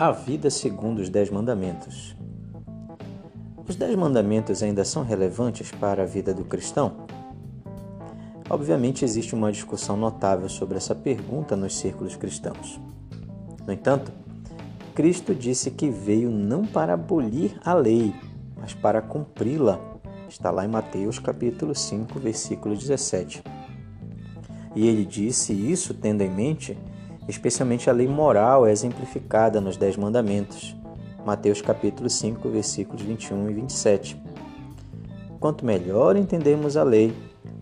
A vida segundo os Dez Mandamentos. Os Dez Mandamentos ainda são relevantes para a vida do cristão? Obviamente, existe uma discussão notável sobre essa pergunta nos círculos cristãos. No entanto, Cristo disse que veio não para abolir a lei, mas para cumpri-la. Está lá em Mateus capítulo 5, versículo 17. E ele disse isso tendo em mente especialmente a lei moral é exemplificada nos Dez Mandamentos, Mateus capítulo 5, versículos 21 e 27. Quanto melhor entendemos a lei,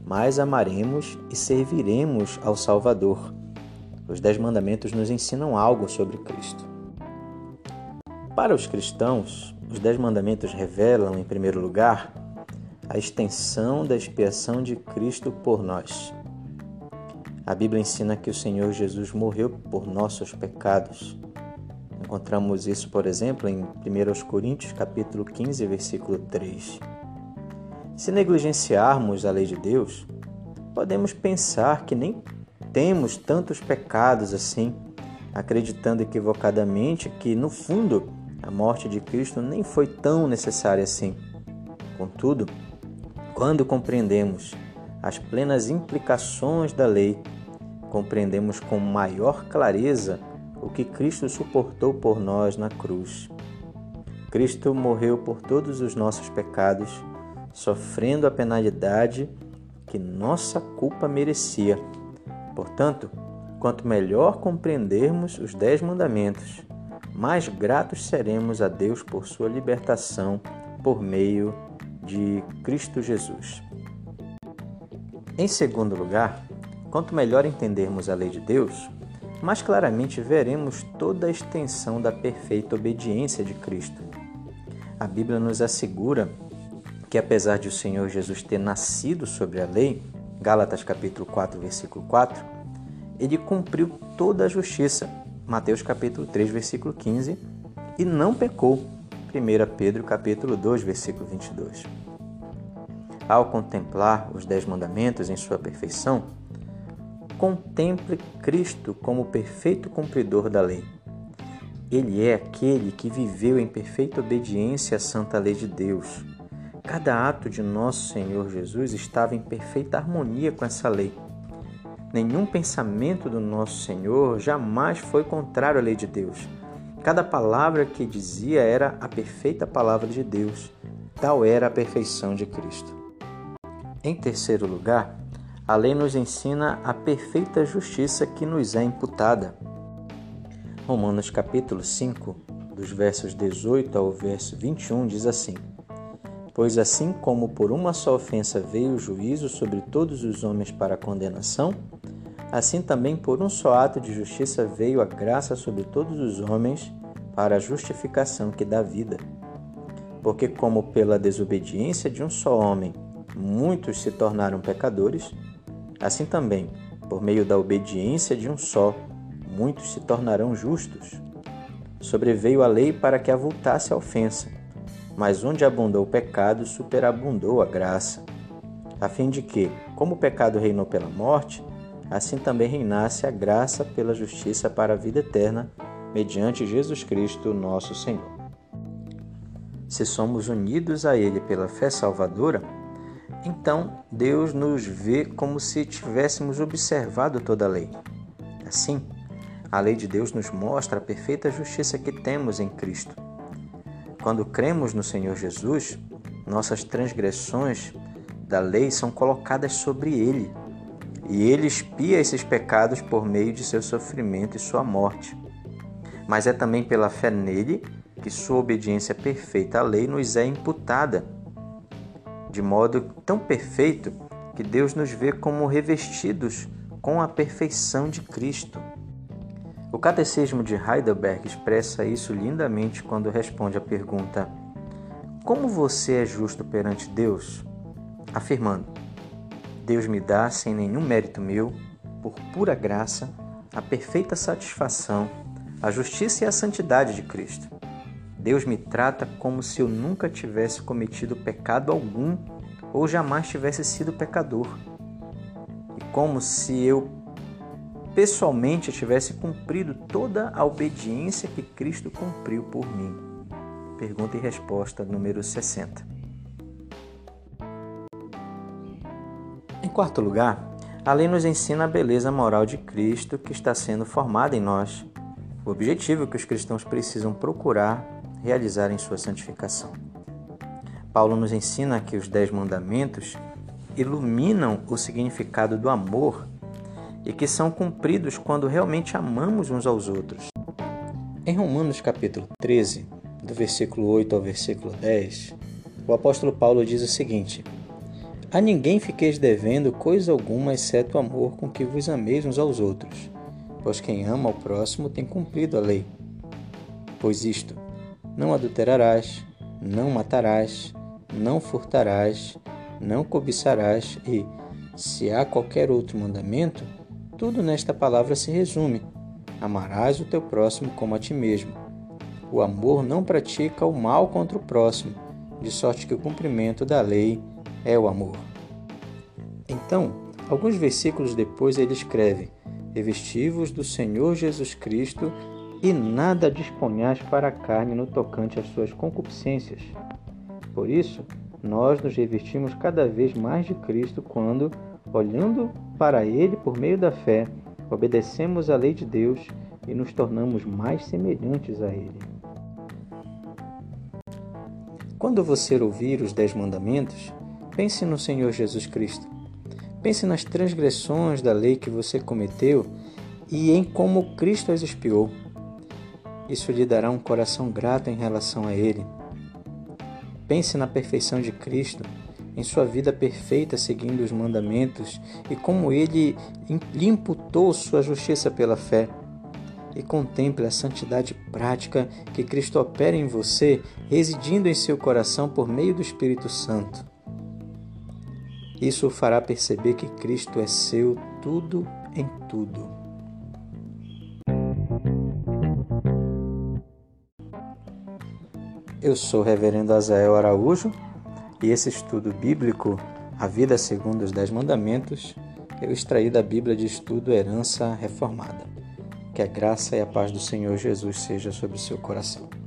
mais amaremos e serviremos ao Salvador. Os Dez Mandamentos nos ensinam algo sobre Cristo. Para os cristãos, os Dez Mandamentos revelam, em primeiro lugar, a extensão da expiação de Cristo por nós. A Bíblia ensina que o Senhor Jesus morreu por nossos pecados. Encontramos isso, por exemplo, em 1 Coríntios capítulo 15, versículo 3. Se negligenciarmos a lei de Deus, podemos pensar que nem temos tantos pecados assim, acreditando equivocadamente que, no fundo, a morte de Cristo nem foi tão necessária assim. Contudo, quando compreendemos as plenas implicações da lei, compreendemos com maior clareza o que Cristo suportou por nós na cruz. Cristo morreu por todos os nossos pecados, sofrendo a penalidade que nossa culpa merecia. Portanto, quanto melhor compreendermos os Dez Mandamentos, mais gratos seremos a Deus por sua libertação por meio de Cristo Jesus. Em segundo lugar, Quanto melhor entendermos a lei de Deus, mais claramente veremos toda a extensão da perfeita obediência de Cristo. A Bíblia nos assegura que apesar de o Senhor Jesus ter nascido sobre a lei, Gálatas capítulo 4, versículo 4, ele cumpriu toda a justiça, Mateus capítulo 3, versículo 15, e não pecou, 1 Pedro capítulo 2, versículo 22. Ao contemplar os dez mandamentos em sua perfeição, contemple Cristo como perfeito cumpridor da lei. Ele é aquele que viveu em perfeita obediência à santa lei de Deus. Cada ato de nosso Senhor Jesus estava em perfeita harmonia com essa lei. Nenhum pensamento do nosso Senhor jamais foi contrário à lei de Deus. Cada palavra que dizia era a perfeita palavra de Deus. Tal era a perfeição de Cristo. Em terceiro lugar, a lei nos ensina a perfeita justiça que nos é imputada. Romanos capítulo 5, dos versos 18 ao verso 21 diz assim: Pois assim como por uma só ofensa veio o juízo sobre todos os homens para a condenação, assim também por um só ato de justiça veio a graça sobre todos os homens para a justificação que dá vida. Porque como pela desobediência de um só homem muitos se tornaram pecadores, Assim também, por meio da obediência de um só, muitos se tornarão justos. Sobreveio a lei para que avultasse a ofensa, mas onde abundou o pecado, superabundou a graça, a fim de que, como o pecado reinou pela morte, assim também reinasse a graça pela justiça para a vida eterna, mediante Jesus Cristo, nosso Senhor. Se somos unidos a Ele pela fé salvadora, então Deus nos vê como se tivéssemos observado toda a lei. Assim, a lei de Deus nos mostra a perfeita justiça que temos em Cristo. Quando cremos no Senhor Jesus, nossas transgressões da lei são colocadas sobre Ele, e Ele expia esses pecados por meio de seu sofrimento e sua morte. Mas é também pela fé nele que sua obediência perfeita à lei nos é imputada de modo tão perfeito que Deus nos vê como revestidos com a perfeição de Cristo. O Catecismo de Heidelberg expressa isso lindamente quando responde à pergunta: Como você é justo perante Deus? afirmando: Deus me dá, sem nenhum mérito meu, por pura graça, a perfeita satisfação, a justiça e a santidade de Cristo. Deus me trata como se eu nunca tivesse cometido pecado algum ou jamais tivesse sido pecador. E como se eu pessoalmente tivesse cumprido toda a obediência que Cristo cumpriu por mim? Pergunta e resposta número 60. Em quarto lugar, a lei nos ensina a beleza moral de Cristo que está sendo formada em nós, o objetivo que os cristãos precisam procurar realizar em sua santificação. Paulo nos ensina que os Dez Mandamentos iluminam o significado do amor e que são cumpridos quando realmente amamos uns aos outros. Em Romanos capítulo 13, do versículo 8 ao versículo 10, o apóstolo Paulo diz o seguinte: A ninguém fiqueis devendo coisa alguma exceto o amor com que vos ameis uns aos outros, pois quem ama ao próximo tem cumprido a lei. Pois isto: não adulterarás, não matarás, não furtarás, não cobiçarás e, se há qualquer outro mandamento, tudo nesta palavra se resume: amarás o teu próximo como a ti mesmo. O amor não pratica o mal contra o próximo, de sorte que o cumprimento da lei é o amor. Então, alguns versículos depois ele escreve: Revestivos do Senhor Jesus Cristo e nada disponhais para a carne no tocante às suas concupiscências. Por isso, nós nos revestimos cada vez mais de Cristo quando, olhando para Ele por meio da fé, obedecemos à lei de Deus e nos tornamos mais semelhantes a Ele. Quando você ouvir os Dez Mandamentos, pense no Senhor Jesus Cristo. Pense nas transgressões da lei que você cometeu e em como Cristo as expiou. Isso lhe dará um coração grato em relação a Ele Pense na perfeição de Cristo, em sua vida perfeita seguindo os mandamentos e como ele lhe imputou sua justiça pela fé. E contemple a santidade prática que Cristo opera em você, residindo em seu coração por meio do Espírito Santo. Isso o fará perceber que Cristo é seu tudo em tudo. Eu sou o Reverendo Azael Araújo e esse estudo bíblico, A Vida Segundo os Dez Mandamentos, eu extraí da Bíblia de Estudo Herança Reformada. Que a graça e a paz do Senhor Jesus seja sobre o seu coração.